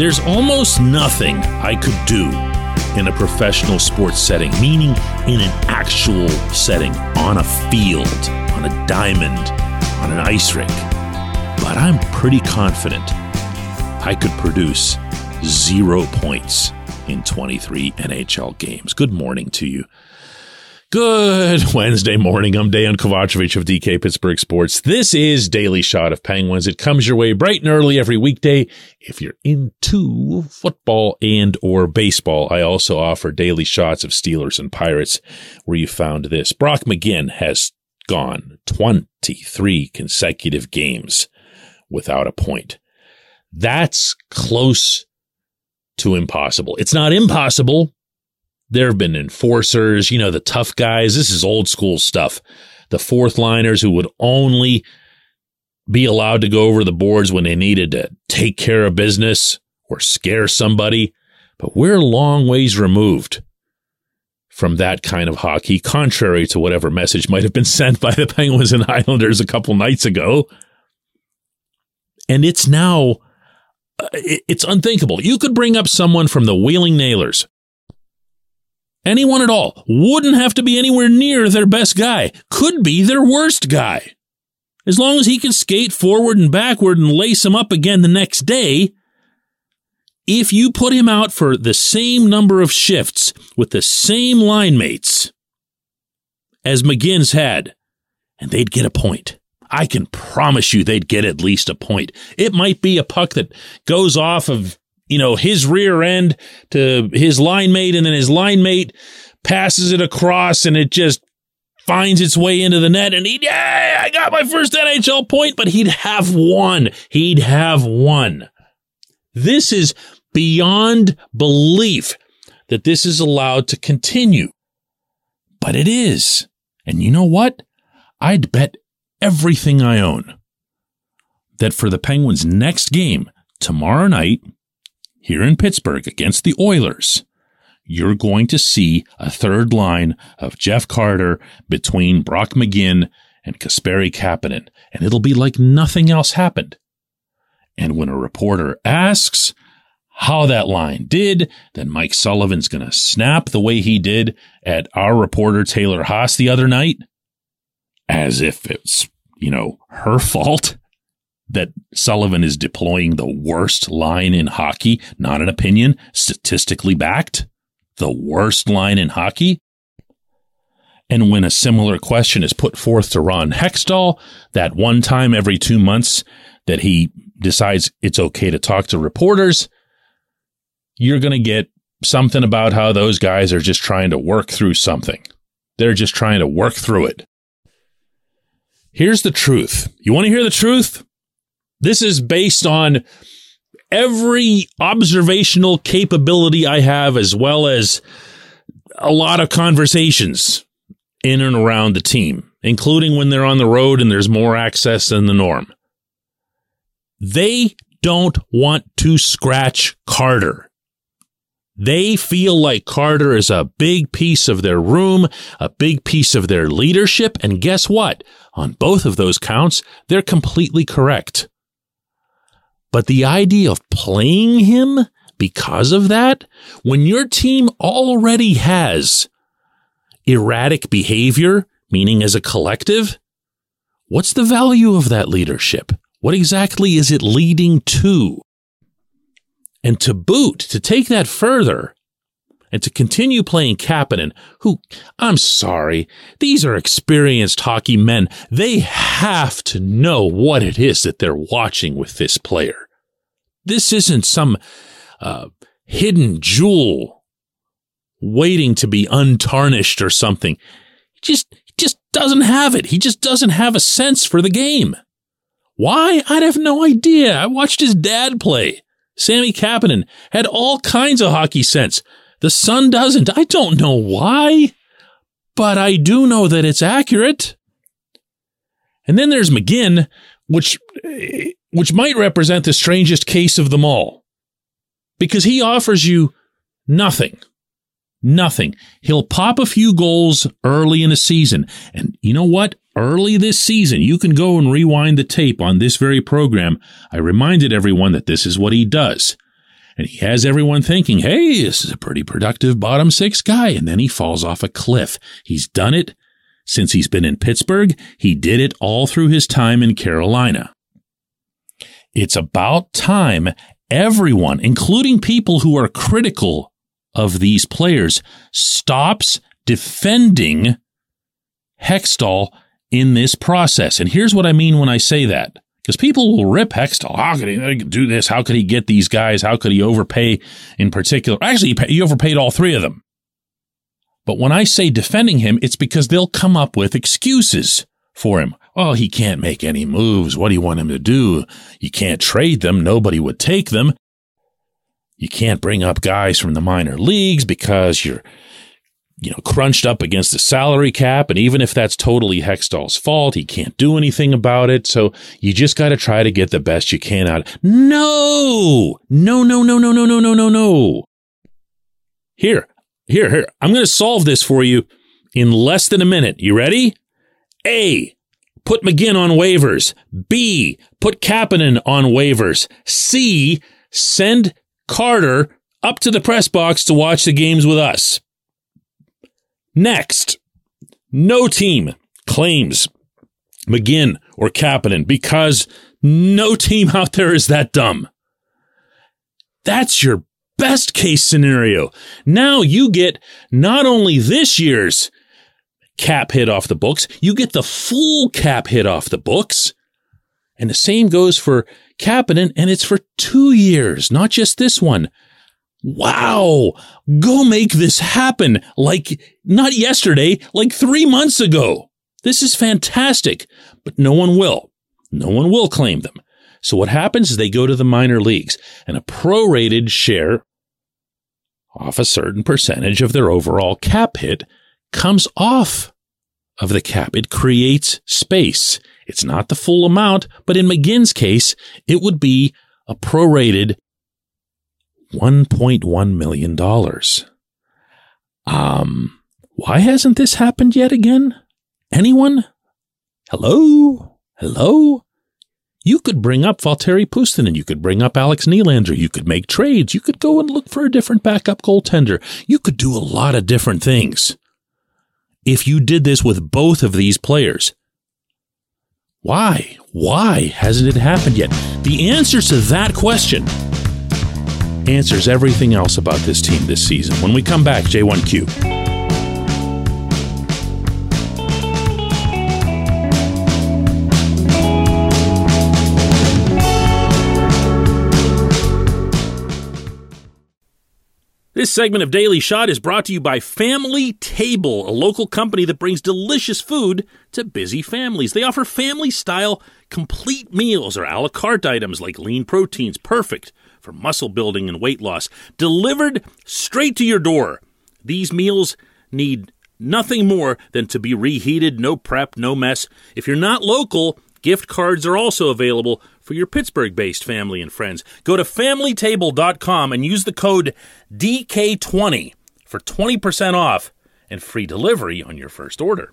There's almost nothing I could do in a professional sports setting, meaning in an actual setting, on a field, on a diamond, on an ice rink. But I'm pretty confident I could produce zero points in 23 NHL games. Good morning to you. Good Wednesday morning. I'm Dan Kovacevic of DK Pittsburgh Sports. This is Daily Shot of Penguins. It comes your way bright and early every weekday. If you're into football and or baseball, I also offer daily shots of Steelers and Pirates where you found this. Brock McGinn has gone 23 consecutive games without a point. That's close to impossible. It's not impossible there have been enforcers, you know, the tough guys. This is old school stuff. The fourth liners who would only be allowed to go over the boards when they needed to take care of business or scare somebody. But we're long ways removed from that kind of hockey, contrary to whatever message might have been sent by the Penguins and Islanders a couple nights ago. And it's now, uh, it's unthinkable. You could bring up someone from the Wheeling Nailers Anyone at all wouldn't have to be anywhere near their best guy, could be their worst guy. As long as he can skate forward and backward and lace him up again the next day, if you put him out for the same number of shifts with the same line mates as McGinn's had, and they'd get a point. I can promise you they'd get at least a point. It might be a puck that goes off of you know, his rear end to his line mate and then his line mate passes it across and it just finds its way into the net and he, yeah, I got my first NHL point, but he'd have one. He'd have one. This is beyond belief that this is allowed to continue. But it is. And you know what? I'd bet everything I own that for the Penguins' next game tomorrow night, here in Pittsburgh against the Oilers, you're going to see a third line of Jeff Carter between Brock McGinn and Kasperi Kapanen, and it'll be like nothing else happened. And when a reporter asks how that line did, then Mike Sullivan's going to snap the way he did at our reporter Taylor Haase the other night, as if it's, you know, her fault that Sullivan is deploying the worst line in hockey, not an opinion, statistically backed, the worst line in hockey. And when a similar question is put forth to Ron Hextall, that one time every two months that he decides it's okay to talk to reporters, you're going to get something about how those guys are just trying to work through something. They're just trying to work through it. Here's the truth. You want to hear the truth? This is based on every observational capability I have, as well as a lot of conversations in and around the team, including when they're on the road and there's more access than the norm. They don't want to scratch Carter. They feel like Carter is a big piece of their room, a big piece of their leadership. And guess what? On both of those counts, they're completely correct. But the idea of playing him because of that, when your team already has erratic behavior, meaning as a collective, what's the value of that leadership? What exactly is it leading to? And to boot, to take that further, and to continue playing Kapanen, who, I'm sorry, these are experienced hockey men. They have to know what it is that they're watching with this player. This isn't some uh, hidden jewel waiting to be untarnished or something. He just, just doesn't have it. He just doesn't have a sense for the game. Why? I'd have no idea. I watched his dad play. Sami Kapanen had all kinds of hockey sense. The son doesn't. I don't know why, but I do know that it's accurate. And then there's McGinn, which, which might represent the strangest case of them all because he offers you nothing. Nothing. He'll pop a few goals early in a season. And you know what? Early this season, you can go and rewind the tape on this very program. I reminded everyone that this is what he does. And he has everyone thinking, hey, this is a pretty productive bottom six guy. And then he falls off a cliff. He's done it since he's been in Pittsburgh. He did it all through his time in Carolina. It's about time everyone, including people who are critical of these players, stops defending Hextall in this process. And here's what I mean when I say that. Because people will rip Hextall. How could he do this? How could he get these guys? How could he overpay in particular? Actually, he overpaid all three of them. But when I say defending him, it's because they'll come up with excuses for him. Oh, he can't make any moves. What do you want him to do? You can't trade them. Nobody would take them. You can't bring up guys from the minor leagues because you're, you know, crunched up against the salary cap. And even if that's totally Hextall's fault, he can't do anything about it. So you just got to try to get the best you can out. No, no, no, no, no, no, no, no, no, no. Here, here, here. I'm going to solve this for you in less than a minute. You ready? A. Put McGinn on waivers. B. Put Kapanen on waivers. C. Send Carter up to the press box to watch the games with us. Next, no team claims McGinn or Kapanen because no team out there is that dumb. That's your best case scenario. Now you get not only this year's cap hit off the books, you get the full cap hit off the books. And the same goes for Kapanen, and it's for two years, not just this one. Wow. Go make this happen. Like not yesterday, like three months ago. This is fantastic, but no one will. No one will claim them. So what happens is they go to the minor leagues and a prorated share off a certain percentage of their overall cap hit comes off of the cap. It creates space. It's not the full amount, but in McGinn's case, it would be a prorated $1.1 million. Um, why hasn't this happened yet again? Anyone? Hello? Hello? You could bring up Valtteri Puustinen. You could bring up Alex Nylander. You could make trades. You could go and look for a different backup goaltender. You could do a lot of different things. If you did this with both of these players, why? Why hasn't it happened yet? The answer to that question answers everything else about this team this season. When we come back, J1Q. This segment of Daily Shot is brought to you by Family Table, a local company that brings delicious food to busy families. They offer family style complete meals or a la carte items like lean proteins, perfect for muscle building and weight loss, delivered straight to your door. These meals need nothing more than to be reheated, no prep, no mess. If you're not local, gift cards are also available for your Pittsburgh based family and friends. Go to familytable.com and use the code DK20 for 20% off and free delivery on your first order.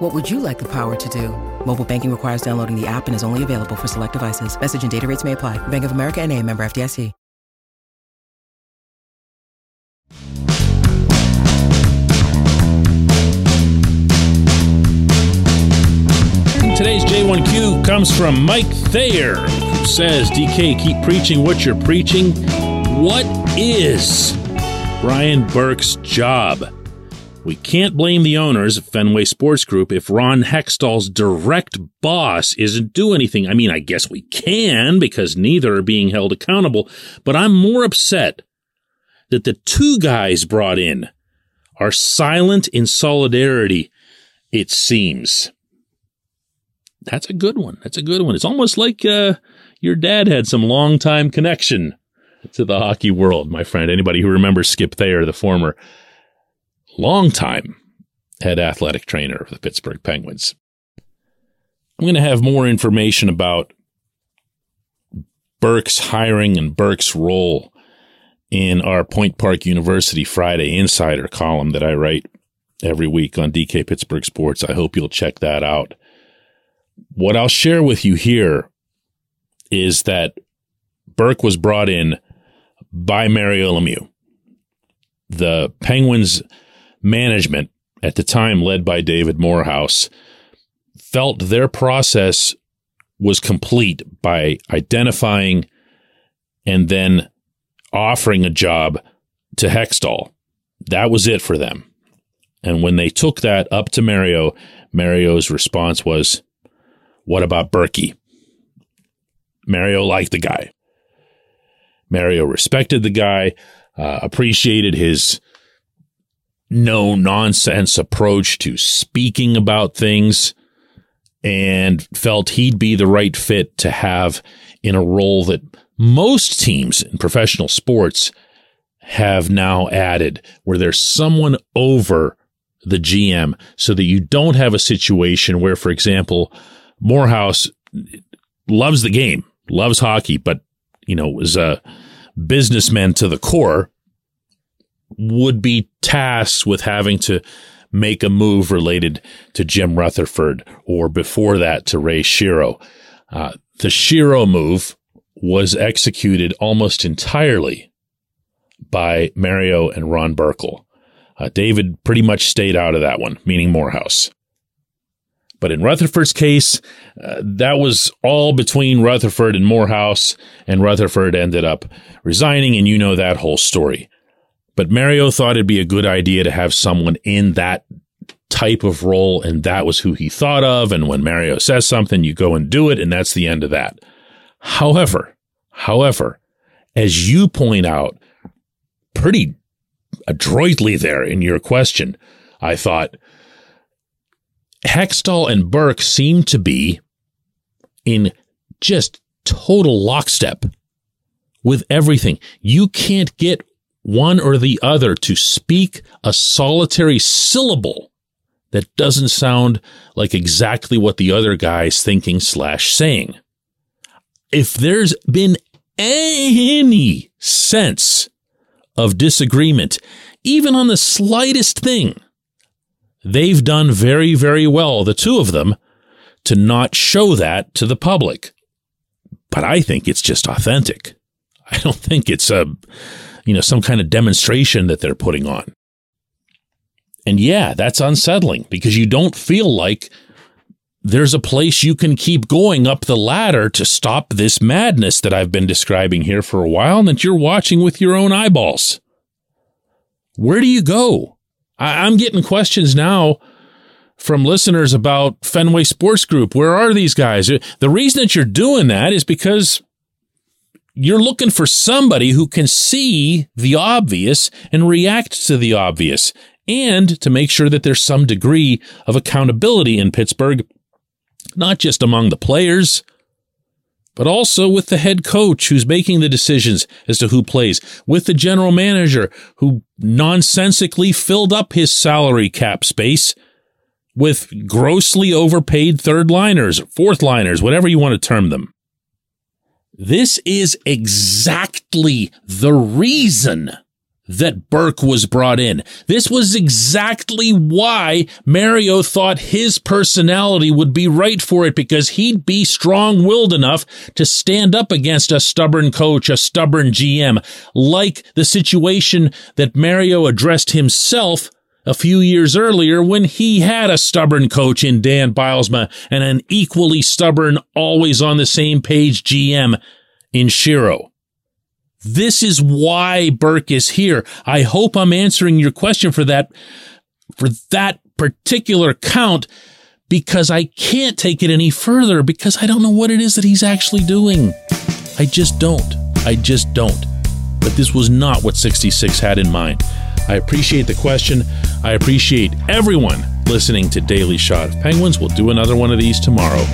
What would you like the power to do? Mobile banking requires downloading the app and is only available for select devices. Message and data rates may apply. Bank of America and a member FDIC. Today's J1Q comes from Mike Thayer, who says, DK, keep preaching what you're preaching. What is Brian Burke's job? We can't blame the owners of Fenway Sports Group if Ron Hextall's direct boss isn't doing anything. I mean, I guess we can because neither are being held accountable, but I'm more upset that the two guys brought in are silent in solidarity, it seems. That's a good one. That's a good one. It's almost like uh, your dad had some long time connection to the hockey world, my friend. Anybody who remembers Skip Thayer, the former long time head athletic trainer of the Pittsburgh Penguins. I'm going to have more information about Burke's hiring and Burke's role in our Point Park University Friday Insider column that I write every week on DK Pittsburgh Sports. I hope you'll check that out. What I'll share with you here is that Burke was brought in by Mario Lemieux. The Penguins management at the time led by David Morehouse felt their process was complete by identifying and then offering a job to Hextall. That was it for them. And when they took that up to Mario, Mario's response was, what about Berkey? Mario liked the guy. Mario respected the guy, uh, appreciated his no nonsense approach to speaking about things, and felt he'd be the right fit to have in a role that most teams in professional sports have now added, where there's someone over the GM so that you don't have a situation where, for example, Morehouse loves the game, loves hockey, but, you know, was a businessman to the core, would be tasked with having to make a move related to Jim Rutherford or before that to Ray Shero. Uh, the Shero move was executed almost entirely by Mario and Ron Burkle. Uh, David pretty much stayed out of that one, meaning Morehouse. But in Rutherford's case, uh, that was all between Rutherford and Morehouse, and Rutherford ended up resigning, and you know that whole story. But Mario thought it'd be a good idea to have someone in that type of role, and that was who he thought of. And when Mario says something, you go and do it, and that's the end of that. However, however, as you point out pretty adroitly there in your question, I thought Hextall and Burke seem to be in just total lockstep with everything. You can't get one or the other to speak a solitary syllable that doesn't sound like exactly what the other guy's thinking slash saying. If there's been any sense of disagreement, even on the slightest thing, they've done very, very well, the two of them, to not show that to the public. But I think it's just authentic. I don't think it's a, you know, some kind of demonstration that they're putting on. And yeah, that's unsettling because you don't feel like there's a place you can keep going up the ladder to stop this madness that I've been describing here for a while and that you're watching with your own eyeballs. Where do you go? I, am getting questions now from listeners about Fenway Sports Group. Where are these guys? The reason that you're doing that is because you're looking for somebody who can see the obvious and react to the obvious and to make sure that there's some degree of accountability in Pittsburgh, not just among the players, but also with the head coach who's making the decisions as to who plays, with the general manager who nonsensically filled up his salary cap space with grossly overpaid third liners, fourth liners, whatever you want to term them. This is exactly the reason that Burke was brought in. This was exactly why Mario thought his personality would be right for it because he'd be strong willed enough to stand up against a stubborn coach, a stubborn GM, like the situation that Mario addressed himself a few years earlier when he had a stubborn coach in Dan Bylsma and an equally stubborn, always on the same page GM in Shero. This is why Burke is here. I hope I'm answering your question for that, for that particular count because I can't take it any further because I don't know what it is that he's actually doing. I just don't. I just don't. But this was not what 66 had in mind. I appreciate the question. I appreciate everyone listening to Daily Shot of Penguins. We'll do another one of these tomorrow.